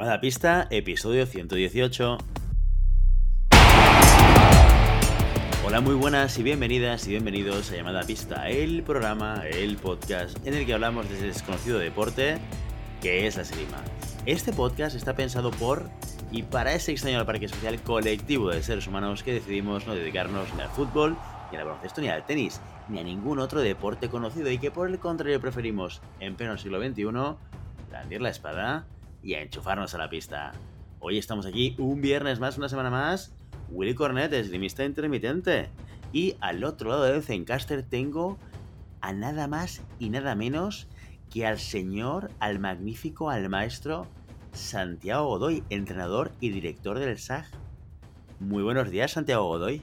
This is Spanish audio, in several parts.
Llamada a pista, episodio 118. Hola, muy buenas y bienvenidas y bienvenidos a Llamada a Pista, el programa, el podcast en el que hablamos de ese desconocido deporte que es la esgrima. Este podcast está pensado por y para ese extraño parque especial colectivo de seres humanos que decidimos no dedicarnos ni al fútbol, ni al baloncesto, ni al tenis, ni a ningún otro deporte conocido y que por el contrario preferimos, en pleno siglo XXI, blandir la espada y a enchufarnos a la pista. Hoy estamos aquí un viernes más, una semana más. Willy Cornet, esgrimista intermitente. Y al otro lado del Zencaster tengo a nada más y nada menos que al señor, al magnífico, al maestro Santiago Godoy, entrenador y director del SAG. Muy buenos días, Santiago Godoy.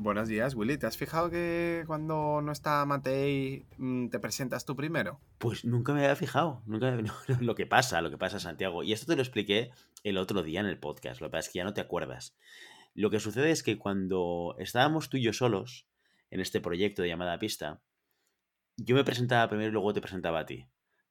Buenos días, Willy. ¿Te has fijado que cuando no está Matei mm, te presentas tú primero? Pues nunca me había fijado. Nunca no, lo que pasa, lo que pasa, Santiago. Y esto te lo expliqué el otro día en el podcast. Lo que pasa es que ya no te acuerdas. Lo que sucede es que cuando estábamos tú y yo solos en este proyecto de llamada pista, yo me presentaba primero y luego te presentaba a ti.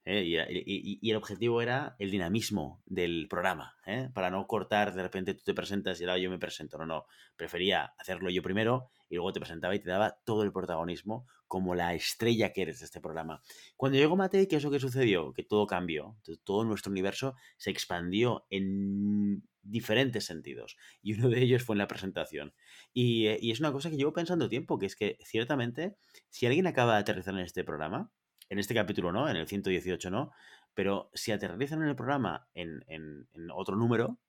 ¿Eh? Y, el objetivo era el dinamismo del programa, ¿eh? para no cortar de repente tú te presentas y ahora yo me presento. No, no, prefería hacerlo yo primero y luego te presentaba y te daba todo el protagonismo como la estrella que eres de este programa. Cuando llegó Matei, ¿qué es lo que sucedió? Que todo cambió, todo nuestro universo se expandió en diferentes sentidos y uno de ellos fue en la presentación. Y, y es una cosa que llevo pensando tiempo, que es que ciertamente si alguien acaba de aterrizar en este programa, en este capítulo no, en el 118 no, pero si aterrizan en el programa en, otro número,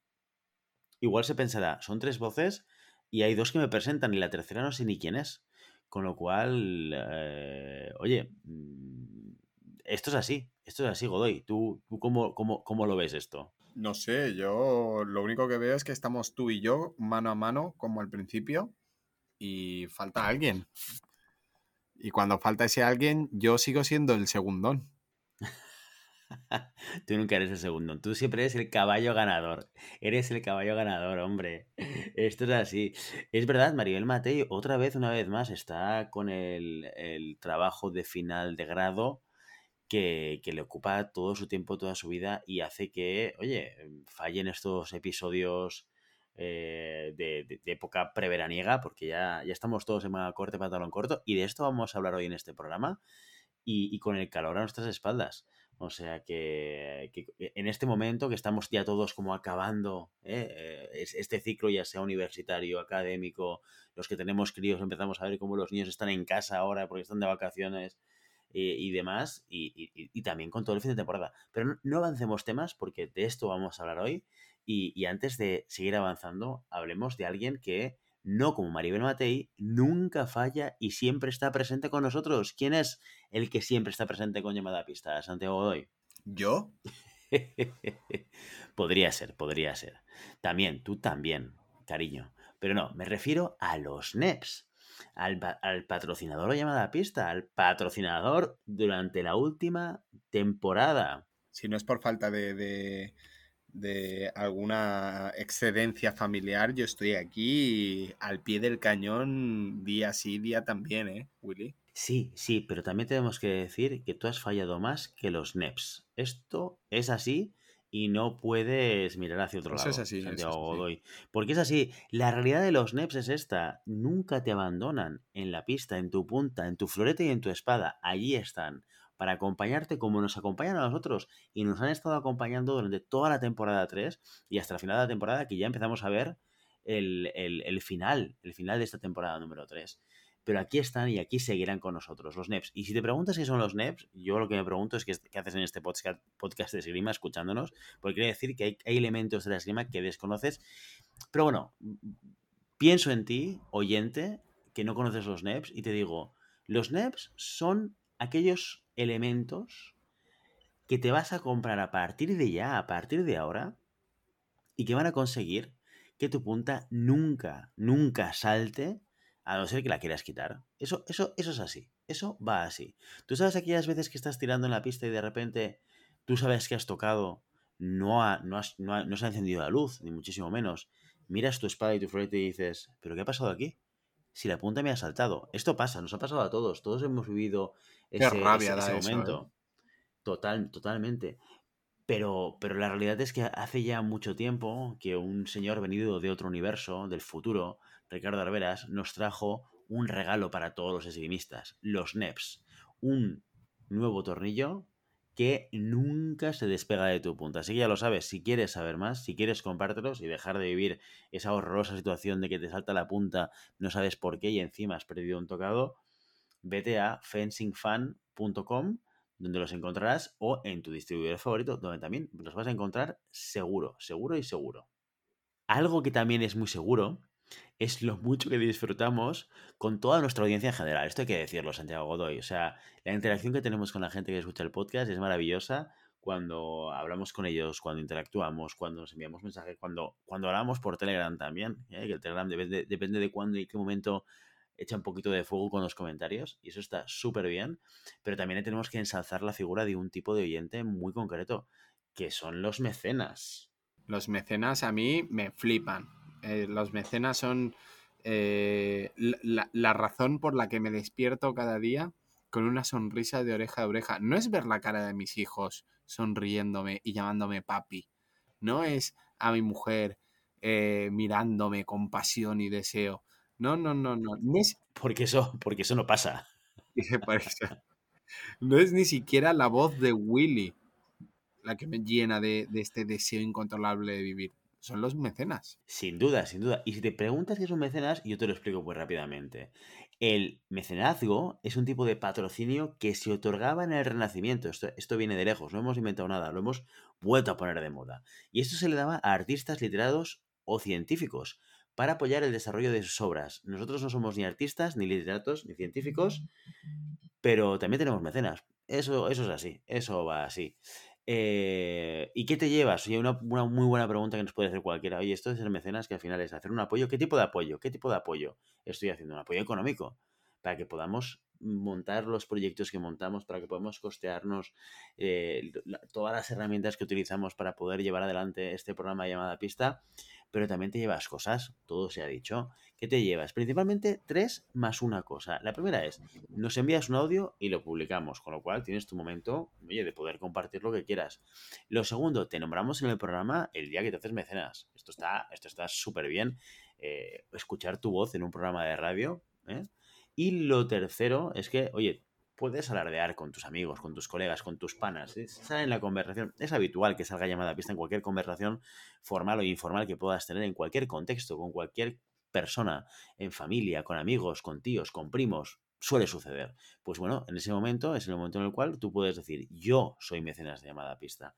igual se pensará, son tres voces y hay dos que me presentan y la tercera no sé ni quién es. Con lo cual, eh, oye, mm, esto es así, esto es así, Godoy. ¿Tú, tú cómo, cómo, cómo lo ves esto? No sé, yo lo único que veo es que estamos tú y yo mano a mano como al principio y falta alguien. Y cuando falta ese alguien, yo sigo siendo el segundón. tú nunca eres el segundón, tú siempre eres el caballo ganador. Eres el caballo ganador, hombre. Esto es así. Es verdad, Maribel Matei, otra vez, una vez más, está con el, trabajo de final de grado que, que, le ocupa todo su tiempo, toda su vida y hace que, oye, fallen estos episodios eh, de, época preveraniega, porque ya, ya estamos todos en manga corte, pantalón corto, y de esto vamos a hablar hoy en este programa, y, con el calor a nuestras espaldas. O sea que, en este momento que estamos ya todos como acabando ¿eh? Eh, este ciclo, ya sea universitario, académico, los que tenemos críos empezamos a ver cómo los niños están en casa ahora porque están de vacaciones y, demás, y, también con todo el fin de temporada. Pero no, no avancemos temas porque de esto vamos a hablar hoy y, antes de seguir avanzando, hablemos de alguien que, no como Maribel Matei, nunca falla y siempre está presente con nosotros. ¿Quién es el que siempre está presente con llamada a pista? Santiago Godoy. ¿Yo? podría ser, podría ser. También, tú también, cariño. Pero no, me refiero a los NEPs. Al, patrocinador o llamada a pista, al patrocinador durante la última temporada. Si no es por falta de, de alguna excedencia familiar, yo estoy aquí al pie del cañón día sí, día también, ¿eh, Willy? Sí, sí, pero también tenemos que decir que tú has fallado más que los NEPs. Esto es así y no puedes mirar hacia otro lado. Es así, Porque es así. La realidad de los NEPs es esta. Nunca te abandonan en la pista, en tu punta, en tu floreta y en tu espada. Allí están para acompañarte como nos acompañan a nosotros y nos han estado acompañando durante toda la temporada 3 y hasta el final de la temporada que ya empezamos a ver el, final, el final de esta temporada número 3. Pero aquí están y aquí seguirán con nosotros, los NEPs. Y si te preguntas qué son los NEPs, yo lo que me pregunto es qué, haces en este podcast, podcast de esgrima escuchándonos, porque quiere decir que hay, hay elementos de la esgrima que desconoces. Pero bueno, pienso en ti, oyente, que no conoces los NEPs, y te digo, los NEPs son aquellos elementos que te vas a comprar a partir de ya, a partir de ahora, y que van a conseguir que tu punta nunca, nunca salte, a no ser que la quieras quitar. Eso, eso, eso es así. Eso va así. Tú sabes aquellas veces que estás tirando en la pista y de repente tú sabes que has tocado, no, ha, no, no, se ha encendido la luz, ni muchísimo menos. Miras tu espada y tu florete y dices, ¿pero qué ha pasado aquí? Si la punta me ha saltado. Esto pasa, nos ha pasado a todos. Todos hemos vivido ese, rabia momento. ¿eh? Total, totalmente. Pero, pero la realidad es que hace ya mucho tiempo que un señor venido de otro universo, del futuro, Ricardo Arberas, nos trajo un regalo para todos los esgrimistas, los NEPs. Un nuevo tornillo que nunca se despega de tu punta. Así que ya lo sabes, si quieres saber más, si quieres compártelos y dejar de vivir esa horrorosa situación de que te salta la punta, no sabes por qué y encima has perdido un tocado, vete a fencingfan.com donde los encontrarás, o en tu distribuidor favorito, donde también los vas a encontrar seguro, seguro y seguro. Algo que también es muy seguro es lo mucho que disfrutamos con toda nuestra audiencia en general. Esto hay que decirlo, Santiago Godoy. O sea, la interacción que tenemos con la gente que escucha el podcast es maravillosa cuando hablamos con ellos, cuando interactuamos, cuando nos enviamos mensajes, cuando, cuando hablamos por Telegram también. ¿eh? El Telegram depende, depende de cuándo y qué momento echa un poquito de fuego con los comentarios y eso está súper bien, pero también tenemos que ensalzar la figura de un tipo de oyente muy concreto, que son los mecenas. Los mecenas a mí me flipan. Eh, los mecenas son eh, la, la, razón por la que me despierto cada día con una sonrisa de oreja a oreja. No es ver la cara de mis hijos sonriéndome y llamándome papi. No es a mi mujer eh, mirándome con pasión y deseo. No, no, no, no. Porque, eso, porque eso no pasa. no es ni siquiera la voz de Willy la que me llena de, este deseo incontrolable de vivir. Son los mecenas. Sin duda, sin duda. Y si te preguntas qué es un mecenas, yo te lo explico muy rápidamente. El mecenazgo es un tipo de patrocinio que se otorgaba en el Renacimiento. Esto, esto, viene de lejos, no hemos inventado nada, lo hemos vuelto a poner de moda. Y esto se le daba a artistas literados o científicos para apoyar el desarrollo de sus obras. Nosotros no somos ni artistas, ni literatos, ni científicos, pero también tenemos mecenas. Eso, eso es así, eso va así. Eh, ¿Y qué te llevas? Oye, una, muy buena pregunta que nos puede hacer cualquiera. Oye, esto de ser mecenas, que al final es hacer un apoyo. ¿Qué tipo de apoyo? ¿Qué tipo de apoyo estoy haciendo? Un apoyo económico para que podamos montar los proyectos que montamos, para que podamos costearnos eh, todas las herramientas que utilizamos para poder llevar adelante este programa llamada Pista pero también te llevas cosas, todo se ha dicho. ¿Qué te llevas? Principalmente tres más una cosa. La primera es, nos envías un audio y lo publicamos, con lo cual tienes tu momento, oye, de poder compartir lo que quieras. Lo segundo, te nombramos en el programa el día que te haces mecenas. Esto está esto está súper bien, eh, escuchar tu voz en un programa de radio. ¿eh? Y lo tercero es que, oye, puedes alardear con tus amigos, con tus colegas, con tus panas. Sale en la conversación. Es habitual que salga llamada a pista en cualquier conversación formal o informal que puedas tener en cualquier contexto, con cualquier persona, en familia, con amigos, con tíos, con primos. Suele suceder. Pues bueno, en ese momento es el momento en el cual tú puedes decir, yo soy mecenas de llamada a pista.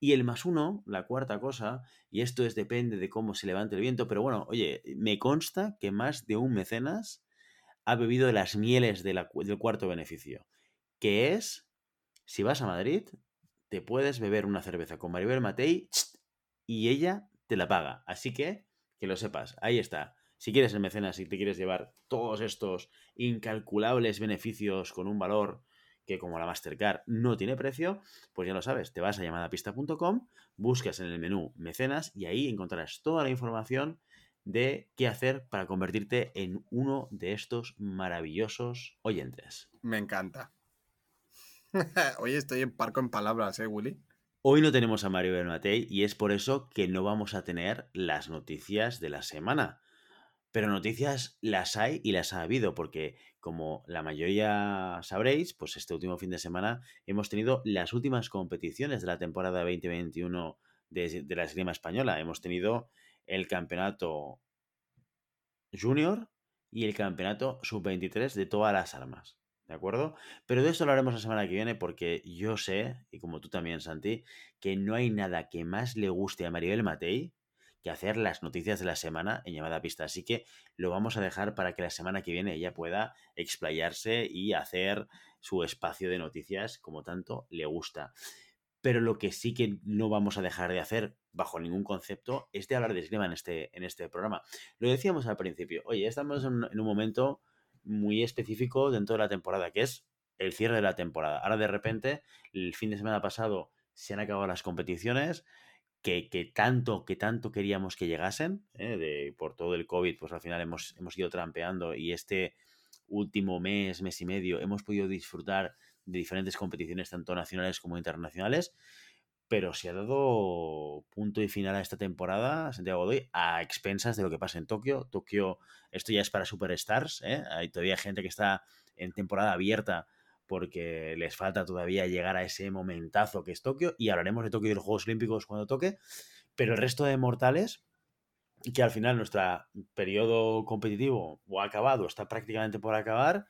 Y el más uno, la cuarta cosa, y esto es depende de cómo se levante el viento, pero bueno, oye, me consta que más de un mecenas ha bebido de las mieles del cuarto beneficio, que es, si vas a Madrid, te puedes beber una cerveza con Maribel Matei y ella te la paga. Así que, que lo sepas, ahí está. Si quieres el mecenas y te quieres llevar todos estos incalculables beneficios con un valor que como la Mastercard no tiene precio, pues ya lo sabes, te vas a llamadapista.com, buscas en el menú mecenas y ahí encontrarás toda la información de qué hacer para convertirte en uno de estos maravillosos oyentes. Me encanta. Hoy estoy en parco en palabras, ¿eh, Willy? Hoy no tenemos a Mario Matei y es por eso que no vamos a tener las noticias de la semana. Pero noticias las hay y las ha habido, porque como la mayoría sabréis, pues este último fin de semana hemos tenido las últimas competiciones de la temporada 2021 de, de la esgrima española. Hemos tenido el campeonato junior y el campeonato sub-23 de todas las armas. ¿De acuerdo? Pero de esto lo haremos la semana que viene porque yo sé, y como tú también, Santi, que no hay nada que más le guste a Maribel Matei que hacer las noticias de la semana en llamada pista. Así que lo vamos a dejar para que la semana que viene ella pueda explayarse y hacer su espacio de noticias como tanto le gusta pero lo que sí que no vamos a dejar de hacer bajo ningún concepto es de hablar de esgrima en este, en este programa. Lo decíamos al principio, oye, estamos en, un momento muy específico dentro de la temporada, que es el cierre de la temporada. Ahora de repente, el fin de semana pasado se han acabado las competiciones que, tanto, que tanto queríamos que llegasen, ¿eh? de, por todo el COVID, pues al final hemos, hemos ido trampeando y este último mes, mes y medio, hemos podido disfrutar de diferentes competiciones, tanto nacionales como internacionales. pero se ha dado punto y final a esta temporada, Santiago Godoy, a expensas de lo que pasa en Tokio. Tokio, esto ya es para superstars, ¿eh? hay todavía gente que está en temporada abierta porque les falta todavía llegar a ese momentazo que es Tokio, y hablaremos de Tokio y de los Juegos Olímpicos cuando toque, pero el resto de mortales, que al final nuestro periodo competitivo o acabado, está prácticamente por acabar,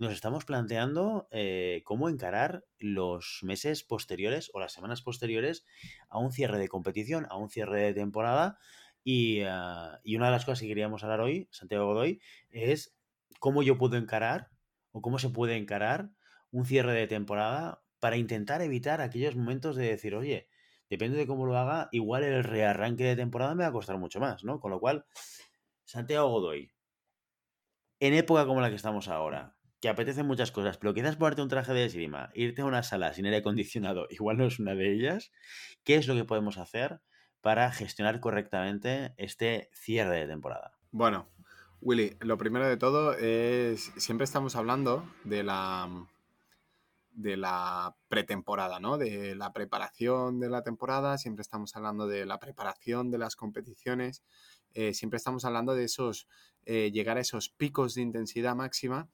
nos estamos planteando eh, cómo encarar los meses posteriores o las semanas posteriores a un cierre de competición, a un cierre de temporada. Y, ah, y una de las cosas que queríamos hablar hoy, Santiago Godoy, es cómo yo puedo encarar o cómo se puede encarar un cierre de temporada para intentar evitar aquellos momentos de decir, oye, depende de cómo lo haga, igual el rearranque de temporada me va a costar mucho más, ¿no? Con lo cual, Santiago Godoy, en época como la que estamos ahora, que apetecen muchas cosas, pero quizás ponerte un traje de esgrima, irte a una sala sin aire acondicionado, igual no es una de ellas. ¿Qué es lo que podemos hacer para gestionar correctamente este cierre de temporada? Bueno, Willy, lo primero de todo es, siempre estamos hablando de la, de la pretemporada, ¿no? De la preparación de la temporada, siempre estamos hablando de la preparación de las competiciones, eh, siempre estamos hablando de esos, eh, llegar a esos picos de intensidad máxima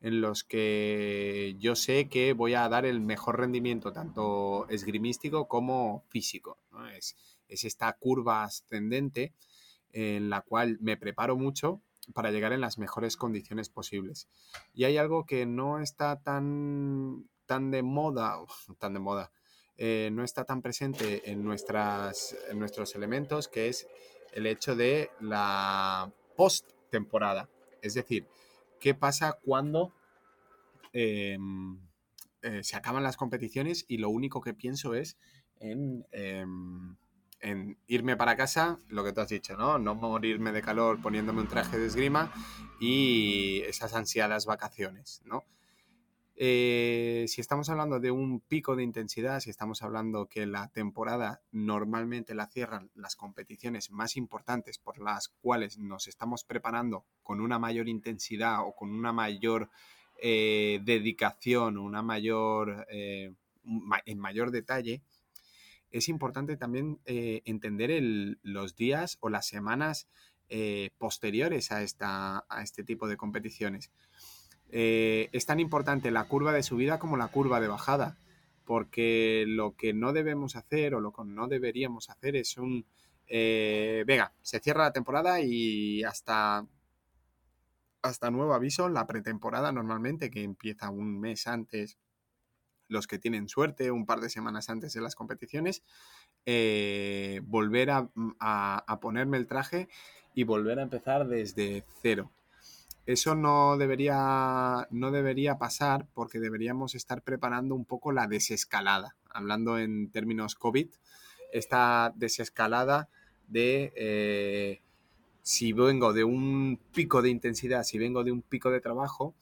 en los que yo sé que voy a dar el mejor rendimiento, tanto esgrimístico como físico. Es, esta curva ascendente en la cual me preparo mucho para llegar en las mejores condiciones posibles. Y hay algo que no está tan, tan de moda, tan de moda, eh, no está tan presente en, nuestras, en nuestros elementos, que es el hecho de la post-temporada. Es decir, qué pasa cuando em, eh, se acaban las competiciones y lo único que pienso es en, em, en, irme para casa, lo que tú has dicho, ¿no? No morirme de calor poniéndome un traje de esgrima y esas ansiadas vacaciones, ¿no? Eh, si estamos hablando de un pico de intensidad, si estamos hablando que la temporada normalmente la cierran las competiciones más importantes por las cuales nos estamos preparando con una mayor intensidad o con una mayor eh, dedicación, una mayor, eh, en mayor detalle, es importante también entender los días o las semanas posteriores a, esta, a este tipo de competiciones eh, es tan importante la curva de subida como la curva de bajada, porque lo que no debemos hacer o lo que no deberíamos hacer es un, eh, venga, se cierra la temporada y hasta, hasta nuevo aviso, la pretemporada normalmente, que empieza un mes antes, los que tienen suerte, un par de semanas antes de las competiciones, eh, volver a ponerme el traje y volver a empezar desde cero eso no debería, no debería pasar porque deberíamos estar preparando un poco la desescalada, hablando en términos COVID, esta desescalada de eh, si vengo de un pico de intensidad, si vengo de un pico de trabajo,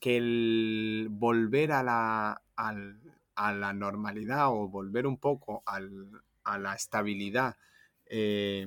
que el volver a la, a la normalidad o volver un poco a la estabilidad eh,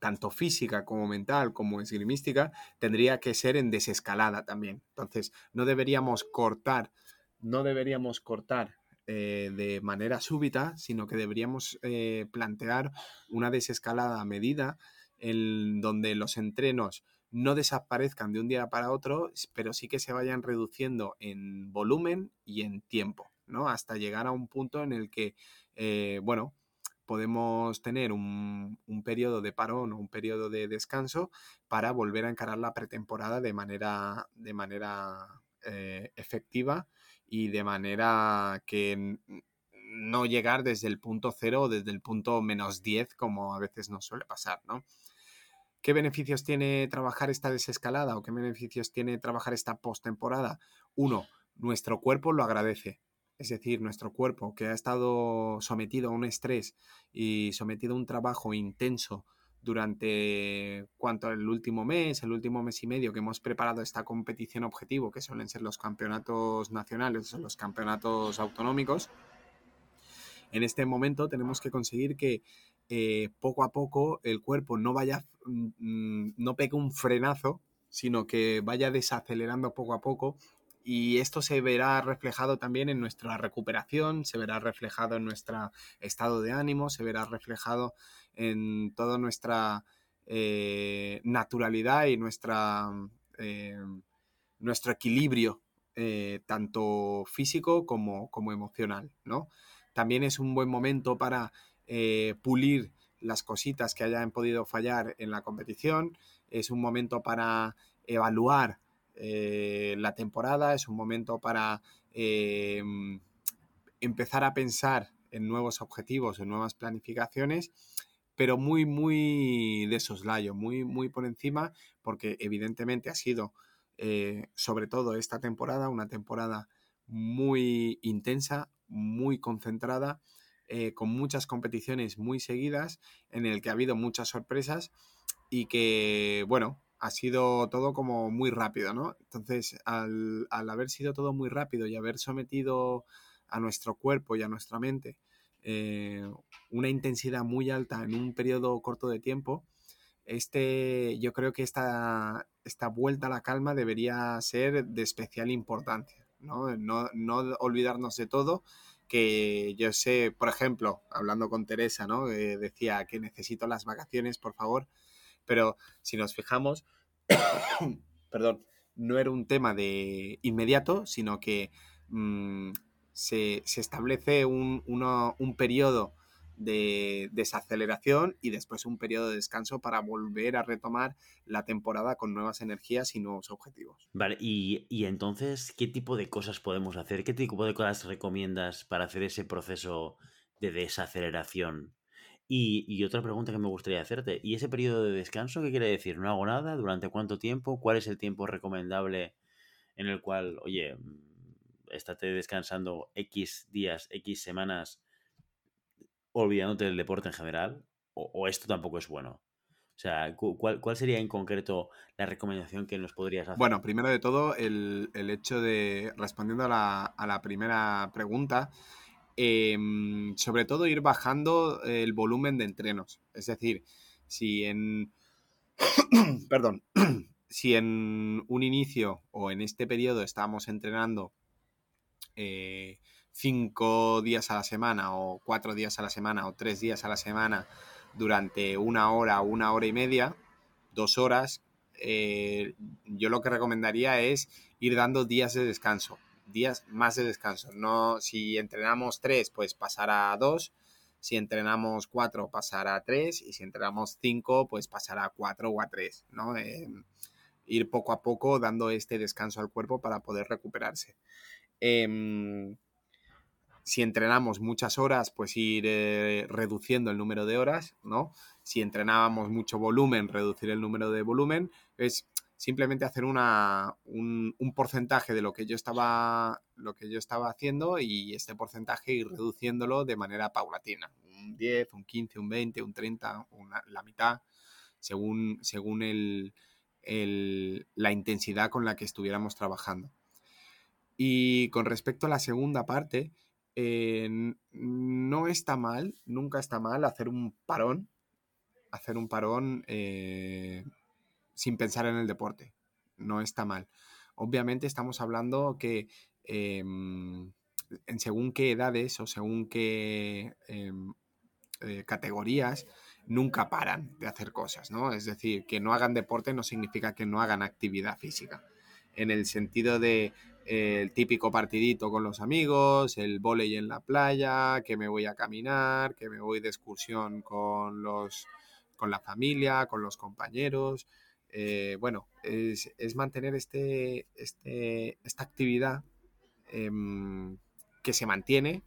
tanto física como mental como esgrimística, tendría que ser en desescalada también. Entonces, no deberíamos cortar, no deberíamos cortar eh, de manera súbita, sino que deberíamos eh, plantear una desescalada a medida en donde los entrenos no desaparezcan de un día para otro, pero sí que se vayan reduciendo en volumen y en tiempo, ¿no? Hasta llegar a un punto en el que, eh, bueno, podemos tener un, periodo de parón o un periodo de descanso para volver a encarar la pretemporada de manera, de manera eh, efectiva y de manera que no llegar desde el punto cero o desde el punto menos 10 como a veces nos suele pasar, ¿no? ¿Qué beneficios tiene trabajar esta desescalada o qué beneficios tiene trabajar esta postemporada? Uno, nuestro cuerpo lo agradece es decir, nuestro cuerpo que ha estado sometido a un estrés y sometido a un trabajo intenso durante cuanto el último mes, el último mes y medio que hemos preparado esta competición objetivo, que suelen ser los campeonatos nacionales o los campeonatos autonómicos, en este momento tenemos que conseguir que eh, poco a poco el cuerpo no vaya, mm, no pegue un frenazo, sino que vaya desacelerando poco a poco y esto se verá reflejado también en nuestra recuperación, se verá reflejado en nuestro estado de ánimo, se verá reflejado en toda nuestra eh, naturalidad y nuestra, eh, nuestro equilibrio, eh, tanto físico como, como emocional. ¿no? También es un buen momento para pulir las cositas que hayan podido fallar en la competición, es un momento para evaluar eh, la temporada, es un momento para eh, empezar a pensar en nuevos objetivos, en nuevas planificaciones, pero muy, muy de soslayo, muy, muy por encima, porque evidentemente ha sido, eh, sobre todo esta temporada, una temporada muy intensa, muy concentrada, con muchas competiciones muy seguidas, en el que ha habido muchas sorpresas y que, bueno, ha sido todo como muy rápido, ¿no? Entonces, al, haber sido todo muy rápido y haber sometido a nuestro cuerpo y a nuestra mente eh, una intensidad muy alta en un periodo corto de tiempo, este, yo creo que esta, esta vuelta a la calma debería ser de especial importancia, ¿no? No, no olvidarnos de todo, que yo sé, por ejemplo, hablando con Teresa, ¿no? decía que necesito las vacaciones, por favor, pero si nos fijamos, perdón, no era un tema de inmediato, sino que mm, se, establece un, un periodo de desaceleración y después un periodo de descanso para volver a retomar la temporada con nuevas energías y nuevos objetivos. Vale, y, y, entonces, ¿qué tipo de cosas podemos hacer? ¿Qué tipo de cosas recomiendas para hacer ese proceso de desaceleración? Y, otra pregunta que me gustaría hacerte, ¿y ese periodo de descanso qué quiere decir? ¿No hago nada? ¿Durante cuánto tiempo? ¿Cuál es el tiempo recomendable en el cual, oye, mm, estate descansando X días, X semanas, olvidándote del deporte en general? ¿O, esto tampoco es bueno? O sea, ¿cuál, ¿cuál, sería en concreto la recomendación que nos podrías hacer? Bueno, primero de todo, el, hecho de, respondiendo a la, a la primera pregunta, Em, sobre todo ir bajando el volumen de entrenos. Es decir, si en... Perdón. si en un inicio o en este periodo estábamos entrenando eh, cinco días a la semana o cuatro días a la semana o tres días a la semana durante una hora una hora y media, dos horas, eh, yo lo que recomendaría es ir dando días de descanso días más de descanso. No, si entrenamos tres, pues pasar a dos. Si entrenamos cuatro, pasar a tres. Y si entrenamos cinco, pues pasar a cuatro o a tres, ¿no? Em, ir poco a poco dando este descanso al cuerpo para poder recuperarse. Em, si entrenamos muchas horas, pues ir eh, reduciendo el número de horas, ¿no? Si entrenábamos mucho volumen, reducir el número de volumen. Es simplemente hacer una, un, porcentaje de lo que yo estaba lo que yo estaba haciendo y este porcentaje ir reduciéndolo de manera paulatina. Un 10, un 15, un 20, un 30, la mitad, según, según el, la intensidad con la que estuviéramos trabajando. Y con respecto a la segunda parte, eh, no está mal, nunca está mal hacer un parón, hacer un parón eh, sin pensar en el deporte. No está mal. Obviamente estamos hablando que em, en según qué edades o según qué em, eh, categorías nunca paran de hacer cosas, ¿no? Es decir, que no hagan deporte no significa que no hagan actividad física. En el sentido de eh, el típico partidito con los amigos, el volei en la playa, que me voy a caminar, que me voy de excursión con los con la familia, con los compañeros, eh, bueno, es, mantener este, este, esta actividad em, que se mantiene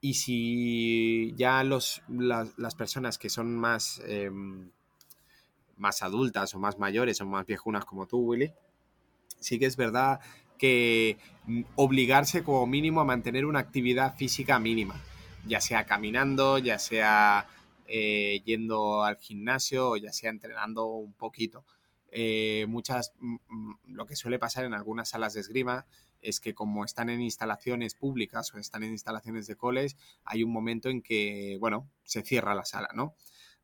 y si ya los, las, personas que son más, em, más adultas o más mayores o más viejunas como tú, Willy, sí que es verdad que mm, obligarse como mínimo a mantener una actividad física mínima, ya sea caminando, ya sea eh, yendo al gimnasio o ya sea entrenando un poquito. Eh, muchas, mm, mm, lo que suele pasar en algunas salas de esgrima es que como están en instalaciones públicas o están en instalaciones de coles, hay un momento en que, bueno, se cierra la sala, ¿no?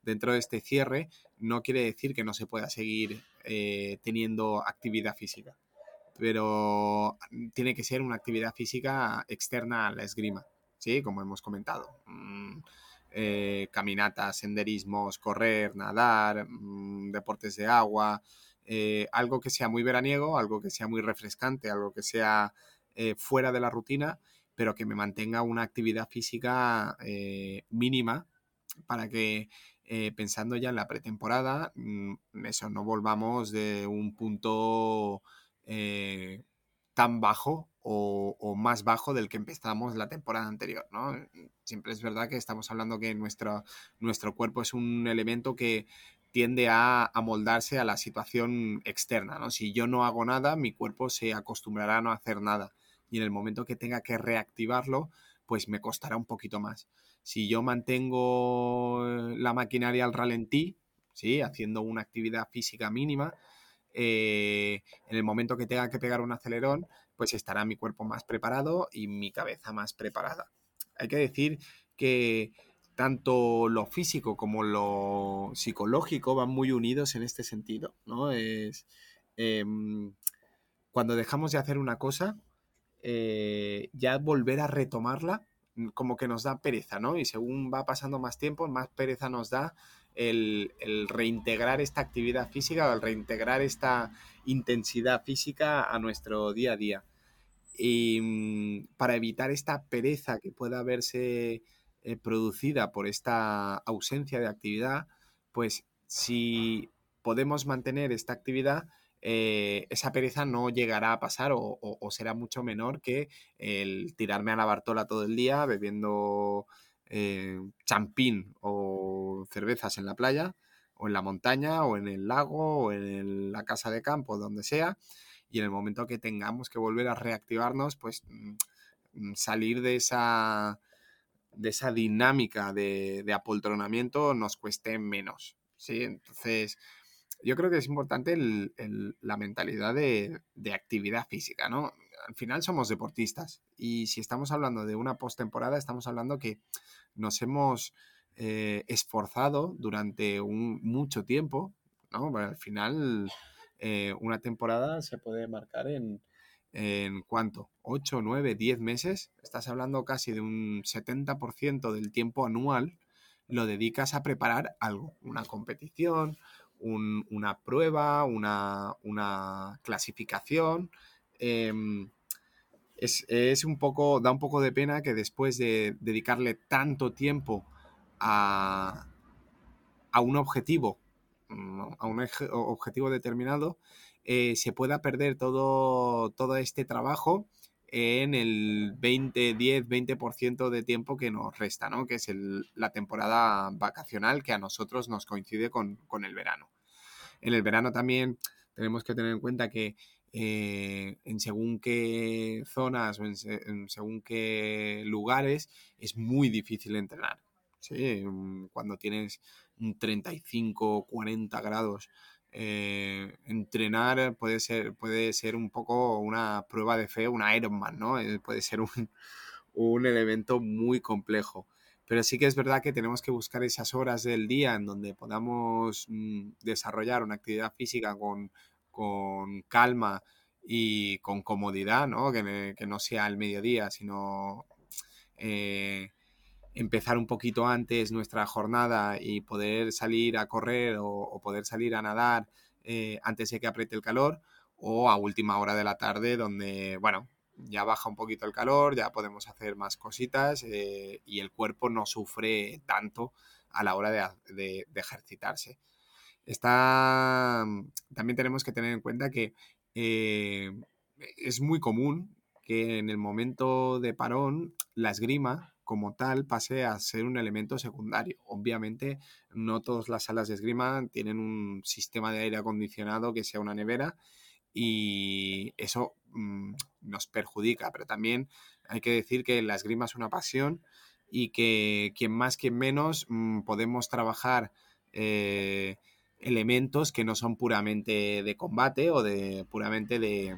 Dentro de este cierre no quiere decir que no se pueda seguir eh, teniendo actividad física. pero tiene que ser una actividad física externa a la esgrima, ¿sí? Como hemos comentado. Mm, eh, caminatas, senderismos, correr, nadar, mm, deportes de agua, eh, algo que sea muy veraniego, algo que sea muy refrescante, algo que sea eh, fuera de la rutina, pero que me mantenga una actividad física mínima para que pensando ya en la pretemporada, mm, eso no volvamos de un punto tan bajo o, más bajo del que empezamos la temporada anterior, ¿no? Siempre es verdad que estamos hablando que nuestro, nuestro cuerpo es un elemento que tiende a amoldarse a la situación externa, ¿no? Si yo no hago nada, mi cuerpo se acostumbrará a no hacer nada y en el momento que tenga que reactivarlo, pues me costará un poquito más. Si yo mantengo la maquinaria al ralentí, ¿sí? haciendo una actividad física mínima, eh, en el momento que tenga que pegar un acelerón, pues estará mi cuerpo más preparado y mi cabeza más preparada. Hay que decir que tanto lo físico como lo psicológico van muy unidos en este sentido, ¿no? Es em, cuando dejamos de hacer una cosa, eh, ya volver a retomarla mm, como que nos da pereza, ¿no? Y según va pasando más tiempo, más pereza nos da el, reintegrar esta actividad física o el reintegrar esta intensidad física a nuestro día a día. Y mm, para evitar esta pereza que pueda verse eh, producida por esta ausencia de actividad, pues si podemos mantener esta actividad, eh, esa pereza no llegará a pasar o, será mucho menor que el tirarme a la Bartola todo el día bebiendo eh, champín o cervezas en la playa o en la montaña o en el lago o en la casa de campo, donde sea, y en el momento que tengamos que volver a reactivarnos, pues mm, mm, salir de esa, de esa dinámica de, apoltronamiento nos cueste menos. ¿sí? Entonces, yo creo que es importante la mentalidad de, actividad física, ¿no? Al final somos deportistas y si estamos hablando de una postemporada, estamos hablando que nos hemos eh, esforzado durante un, mucho tiempo, ¿no? al final, eh, una temporada se puede marcar en, cuánto, 8, 9, 10 meses. Estás hablando casi de un 70% del tiempo anual lo dedicas a preparar algo, una competición, una prueba, una, una clasificación. Em, es, un poco, da un poco de pena que después de dedicarle tanto tiempo a, un objetivo, a un objetivo determinado, eh, se pueda perder todo, todo este trabajo en el 20, 10, 20% de tiempo que nos resta, ¿no? que es la temporada vacacional que a nosotros nos coincide con, con, el verano. En el verano también tenemos que tener en cuenta que eh, en según qué zonas o en, según qué lugares es muy difícil entrenar. ¿sí? Mm, cuando tienes 35, 40 grados, eh, entrenar puede ser, puede ser un poco una prueba de fe, un Ironman, ¿no? Eh, puede ser un, un elemento muy complejo. Pero sí que es verdad que tenemos que buscar esas horas del día en donde podamos mm, desarrollar una actividad física con, con calma y con comodidad, ¿no? Que, que no sea el mediodía, sino eh, empezar un poquito antes nuestra jornada y poder salir a correr o, poder salir a nadar eh, antes de que apriete el calor o a última hora de la tarde donde, bueno, ya baja un poquito el calor, ya podemos hacer más cositas eh, y el cuerpo no sufre tanto a la hora de, ejercitarse. Está, también tenemos que tener en cuenta que eh, es muy común que en el momento de parón la esgrima como tal pase a ser un elemento secundario. Obviamente no todas las salas de esgrima tienen un sistema de aire acondicionado que sea una nevera y eso mm, nos perjudica, pero también hay que decir que la esgrima es una pasión y que quien más, quien menos mm, podemos trabajar eh, elementos que no son puramente de combate o de puramente de,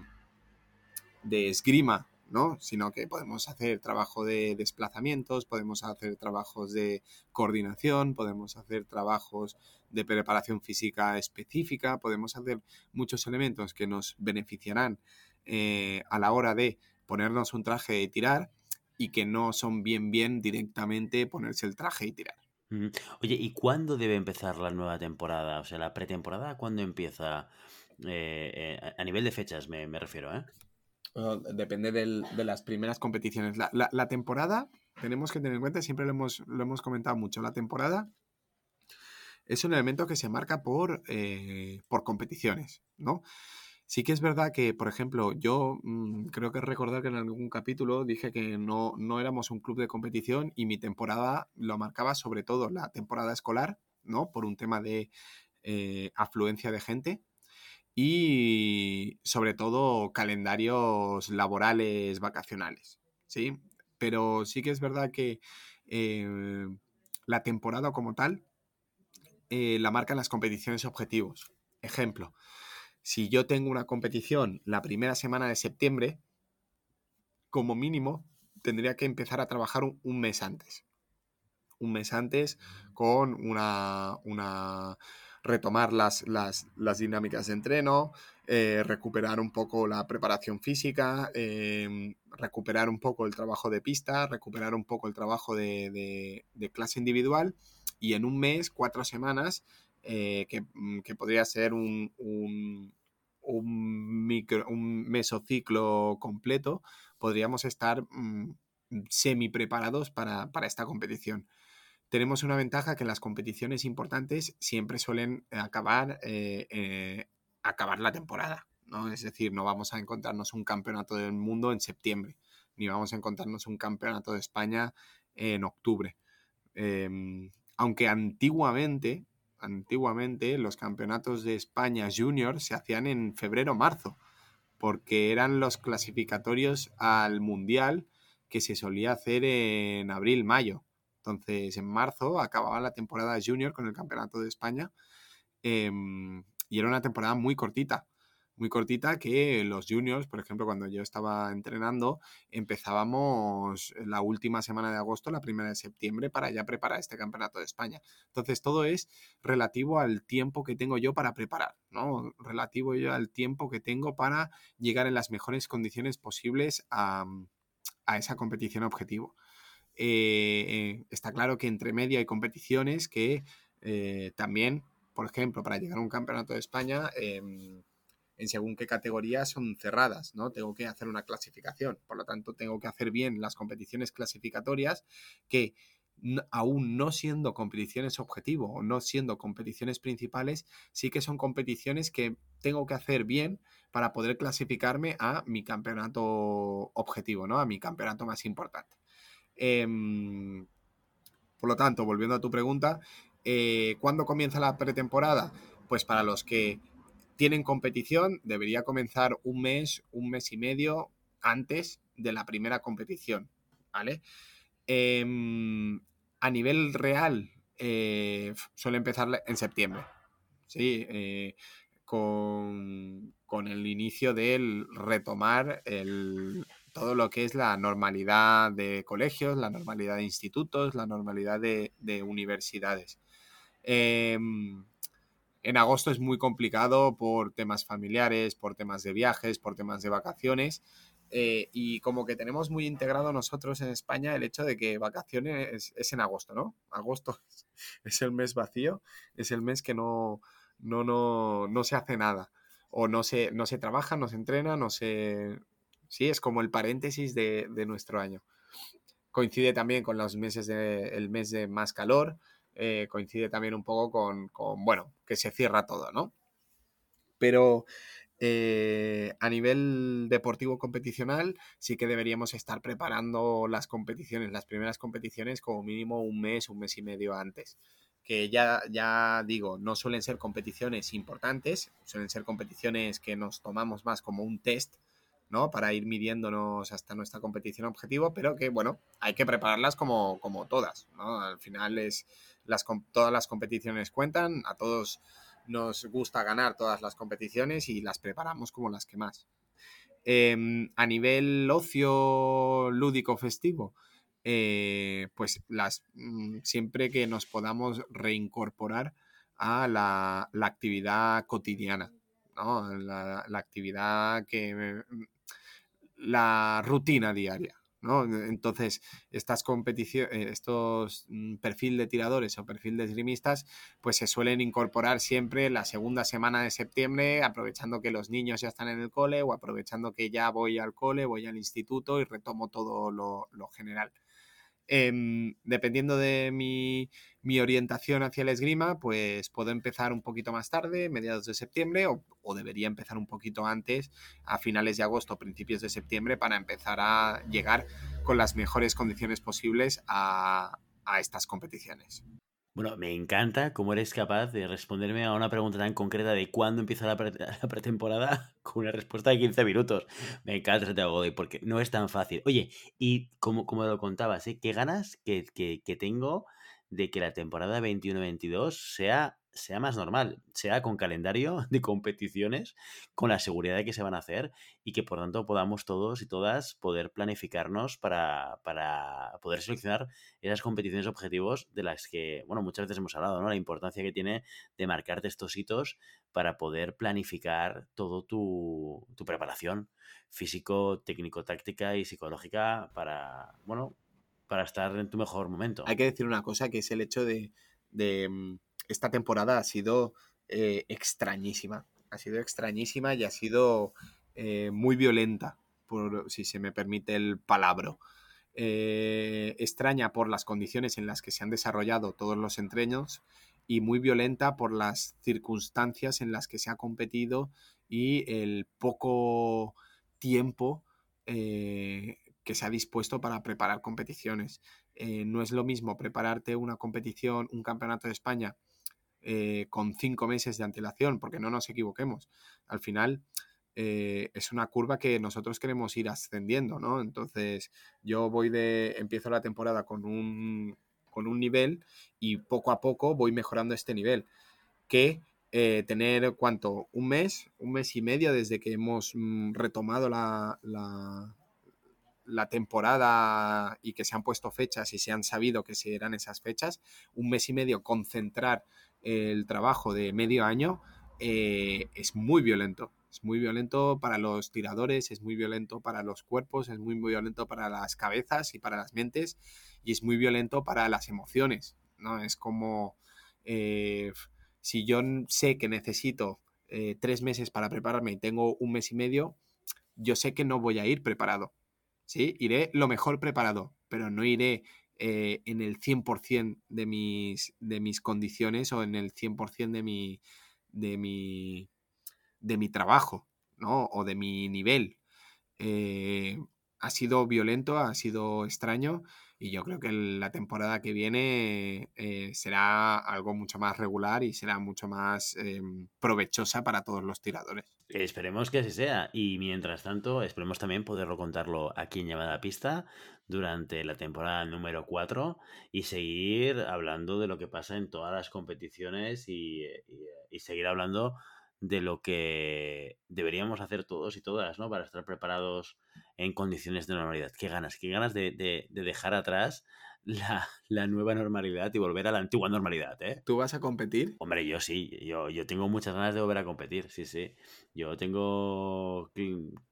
de esgrima, ¿no? Sino que podemos hacer trabajo de desplazamientos, podemos hacer trabajos de coordinación, podemos hacer trabajos de preparación física específica, podemos hacer muchos elementos que nos beneficiarán eh, a la hora de ponernos un traje y tirar y que no son bien bien directamente ponerse el traje y tirar. Oye, ¿y cuándo debe empezar la nueva temporada? O sea, la pretemporada, ¿cuándo empieza? Eh, eh, a nivel de fechas me, refiero, ¿eh? Depende de las primeras competiciones. La, temporada, tenemos que tener en cuenta, siempre lo hemos, lo hemos comentado mucho, la temporada es un elemento que se marca por, por competiciones, ¿no? Sí que es verdad que, por ejemplo, yo mm, creo que recordar que en algún capítulo dije que no, no éramos un club de competición y mi temporada lo marcaba sobre todo la temporada escolar, ¿no? Por un tema de eh, afluencia de gente y sobre todo calendarios laborales vacacionales, ¿sí? Pero sí que es verdad que eh, la temporada como tal eh, la marcan las competiciones objetivos. Ejemplo, si yo tengo una competición la primera semana de septiembre, como mínimo tendría que empezar a trabajar un, mes antes. Un mes antes con una, una retomar las, las, dinámicas de entreno, eh, recuperar un poco la preparación física, em, recuperar un poco el trabajo de pista, recuperar un poco el trabajo de, clase individual y en un mes, cuatro semanas, eh, mm, que, podría ser un, un, micro, un mesociclo completo, podríamos estar mm, semi preparados para, esta competición. Tenemos una ventaja que las competiciones importantes siempre suelen acabar, eh, eh, acabar la temporada. ¿no? Es decir, no vamos a encontrarnos un campeonato del mundo en septiembre, ni vamos a encontrarnos un campeonato de España en octubre. Em, aunque antiguamente antiguamente los campeonatos de España junior se hacían en febrero-marzo, porque eran los clasificatorios al Mundial que se solía hacer en abril-mayo. Entonces, en marzo acababa la temporada junior con el Campeonato de España em, y era una temporada muy cortita muy cortita que los juniors, por ejemplo, cuando yo estaba entrenando, empezábamos la última semana de agosto, la primera de septiembre, para ya preparar este campeonato de España. Entonces, todo es relativo al tiempo que tengo yo para preparar, ¿no? Relativo yo al tiempo que tengo para llegar en las mejores condiciones posibles a, esa competición objetivo. Eh, eh, está claro que entre medio hay competiciones que eh, también, por ejemplo, para llegar a un campeonato de España, em, en según qué categorías son cerradas, ¿no? Tengo que hacer una clasificación, por lo tanto tengo que hacer bien las competiciones clasificatorias que aún no siendo competiciones objetivo o no siendo competiciones principales, sí que son competiciones que tengo que hacer bien para poder clasificarme a mi campeonato objetivo, ¿no? A mi campeonato más importante. Em, por lo tanto, volviendo a tu pregunta, eh, ¿cuándo comienza la pretemporada? Pues para los que tienen competición, debería comenzar un mes, un mes y medio antes de la primera competición, ¿vale? Em, a nivel real, eh, suele empezar en septiembre, ¿sí? Eh, con, el inicio del retomar todo lo que es la normalidad de colegios, la normalidad de institutos, la normalidad de, de universidades. Em, en agosto es muy complicado por temas familiares, por temas de viajes, por temas de vacaciones. Eh, y como que tenemos muy integrado nosotros en España el hecho de que vacaciones es, en agosto, ¿no? Agosto es el mes vacío, es el mes que no, no, no, no se hace nada. O no se, no se trabaja, no se entrena, no se... Sí, es como el paréntesis de, de nuestro año. Coincide también con los meses de, el mes de más calor, eh, coincide también un poco con, bueno, que se cierra todo, ¿no? Pero eh, a nivel deportivo competicional sí que deberíamos estar preparando las competiciones, las primeras competiciones como mínimo un mes, un mes y medio antes. Que ya, ya digo, no suelen ser competiciones importantes, suelen ser competiciones que nos tomamos más como un test, ¿no? Para ir midiéndonos hasta nuestra competición objetivo, pero que, bueno, hay que prepararlas como, como todas, ¿no? Al final es, todas las competiciones cuentan, a todos nos gusta ganar todas las competiciones y las preparamos como las que más. Em, a nivel ocio lúdico festivo, eh, pues las, mm, siempre que nos podamos reincorporar a la, actividad cotidiana, la, actividad que la rutina diaria. ¿no? Entonces, estas competiciones, eh, estos mm, perfil de tiradores o perfil de esgrimistas, pues se suelen incorporar siempre la segunda semana de septiembre, aprovechando que los niños ya están en el cole o aprovechando que ya voy al cole, voy al instituto y retomo todo lo, lo general. Em, dependiendo de mi, orientación hacia el esgrima, pues puedo empezar un poquito más tarde, mediados de septiembre, o, debería empezar un poquito antes, a finales de agosto, principios de septiembre, para empezar a llegar con las mejores condiciones posibles a estas competiciones. Bueno, me encanta cómo eres capaz de responderme a una pregunta tan concreta de cuándo empieza la, pretemporada con una respuesta de 15 minutos. Me encanta ese Godoy porque no es tan fácil. Oye, y como, como lo contabas, ¿eh? ¿qué ganas que, que tengo de que la temporada 21-22 sea sea más normal, sea con calendario de competiciones, con la seguridad de que se van a hacer y que por tanto podamos todos y todas poder planificarnos para, poder seleccionar esas competiciones objetivos de las que, bueno, muchas veces hemos hablado, ¿no? La importancia que tiene de marcarte estos hitos para poder planificar todo tu, tu preparación físico, técnico, táctica y psicológica para, bueno, para estar en tu mejor momento. Hay que decir una cosa que es el hecho de mm, esta temporada ha sido eh, extrañísima. Ha sido extrañísima y ha sido eh, muy violenta, por, si se me permite el palabra. Eh, extraña por las condiciones en las que se han desarrollado todos los entrenos y muy violenta por las circunstancias en las que se ha competido y el poco tiempo que se ha dispuesto para preparar competiciones. no es lo mismo prepararte una competición, un campeonato de España eh, con cinco meses de antelación, porque no nos equivoquemos. Al final eh, es una curva que nosotros queremos ir ascendiendo, ¿no? Entonces yo voy de, empiezo la temporada con un, con un nivel y poco a poco voy mejorando este nivel. Que eh, tener, ¿cuánto? Un mes, un mes y medio desde que hemos mm, retomado la, la, la temporada y que se han puesto fechas y se han sabido que se eran esas fechas, un mes y medio concentrar el trabajo de medio año eh, es muy violento. Es muy violento para los tiradores, es muy violento para los cuerpos, es muy, violento para las cabezas y para las mentes y es muy violento para las emociones. ¿no? Es como eh, si yo sé que necesito eh, tres meses para prepararme y tengo un mes y medio, yo sé que no voy a ir preparado. ¿Sí? Iré lo mejor preparado, pero no iré eh, en el 100% de mis, de mis condiciones o en el 100% de mi, de, mi, de mi trabajo, ¿no? O de mi nivel. Eh, ha sido violento, ha sido extraño y yo creo que la temporada que viene eh, será algo mucho más regular y será mucho más em, provechosa para todos los tiradores. Esperemos que así sea y mientras tanto esperemos también poderlo contarlo aquí en Llamada Pista durante la temporada número 4 y seguir hablando de lo que pasa en todas las competiciones y, y seguir hablando de lo que deberíamos hacer todos y todas, ¿no? Para estar preparados en condiciones de normalidad. Qué ganas, qué ganas de, de, de dejar atrás la, la, nueva normalidad y volver a la antigua normalidad, ¿eh? ¿Tú vas a competir? Hombre, yo sí, yo, yo tengo muchas ganas de volver a competir, sí, sí. Yo tengo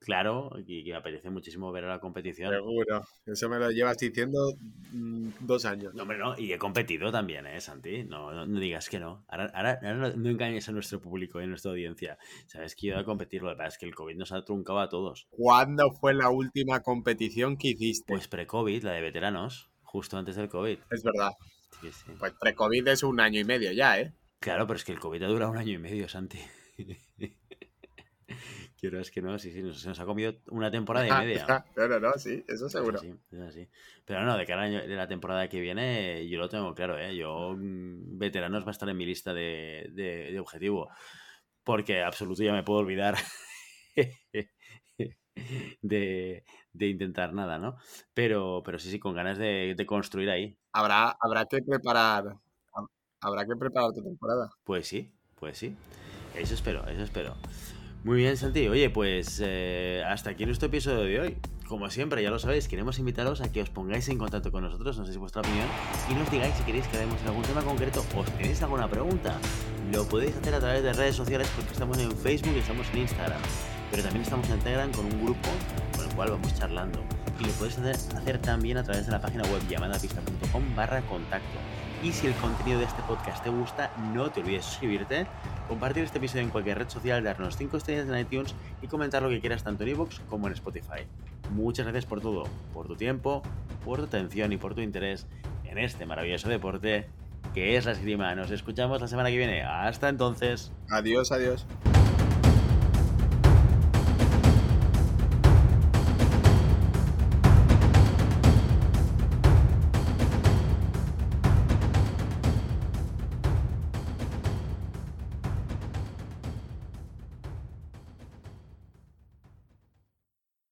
claro y que me apetece muchísimo ver a la competición. Seguro, eso me lo llevas diciendo mm, dos años. No, hombre, no, y he competido también, ¿eh, Santi? No, no, digas que no. Ahora, ahora, no, engañes a nuestro público y a nuestra audiencia. Sabes que yo he a competir, lo que pasa es que el COVID nos ha truncado a todos. ¿Cuándo fue la última competición que hiciste? Pues pre-COVID, la de veteranos justo antes del COVID. Es verdad. Pues pre-COVID es un año y medio ya, ¿eh? Claro, pero es que el COVID ha durado un año y medio, Santi. Quiero es que no, sí, sí, nos, ha comido una temporada y media. no, no, no, sí, eso seguro. Pero no, de cara de la temporada que viene, yo lo tengo claro, ¿eh? Yo, mm, veteranos va a estar en mi lista de, de, de objetivo. Porque absoluto ya me puedo olvidar de, de intentar nada, ¿no? Pero, pero sí, sí, con ganas de, de construir ahí. Habrá, habrá que preparar. Habrá que preparar tu temporada. Pues sí, pues sí. Eso espero, eso espero. Muy bien, Santi. Oye, pues eh, hasta aquí nuestro episodio de hoy. Como siempre, ya lo sabéis, queremos invitaros a que os pongáis en contacto con nosotros, no sé si vuestra opinión, y nos digáis si queréis que hablemos en algún tema concreto o si tenéis alguna pregunta. Lo podéis hacer a través de redes sociales porque estamos en Facebook y estamos en Instagram. Pero también estamos en Telegram con un grupo cual vamos charlando. Y lo puedes hacer, también a través de la página web llamadapista.com barra contacto. Y si el contenido de este podcast te gusta, no te olvides de suscribirte, compartir este episodio en cualquier red social, darnos 5 estrellas en iTunes y comentar lo que quieras tanto en iVoox como en Spotify. Muchas gracias por todo, por tu tiempo, por tu atención y por tu interés en este maravilloso deporte que es la esgrima. Nos escuchamos la semana que viene. Hasta entonces. Adiós, adiós.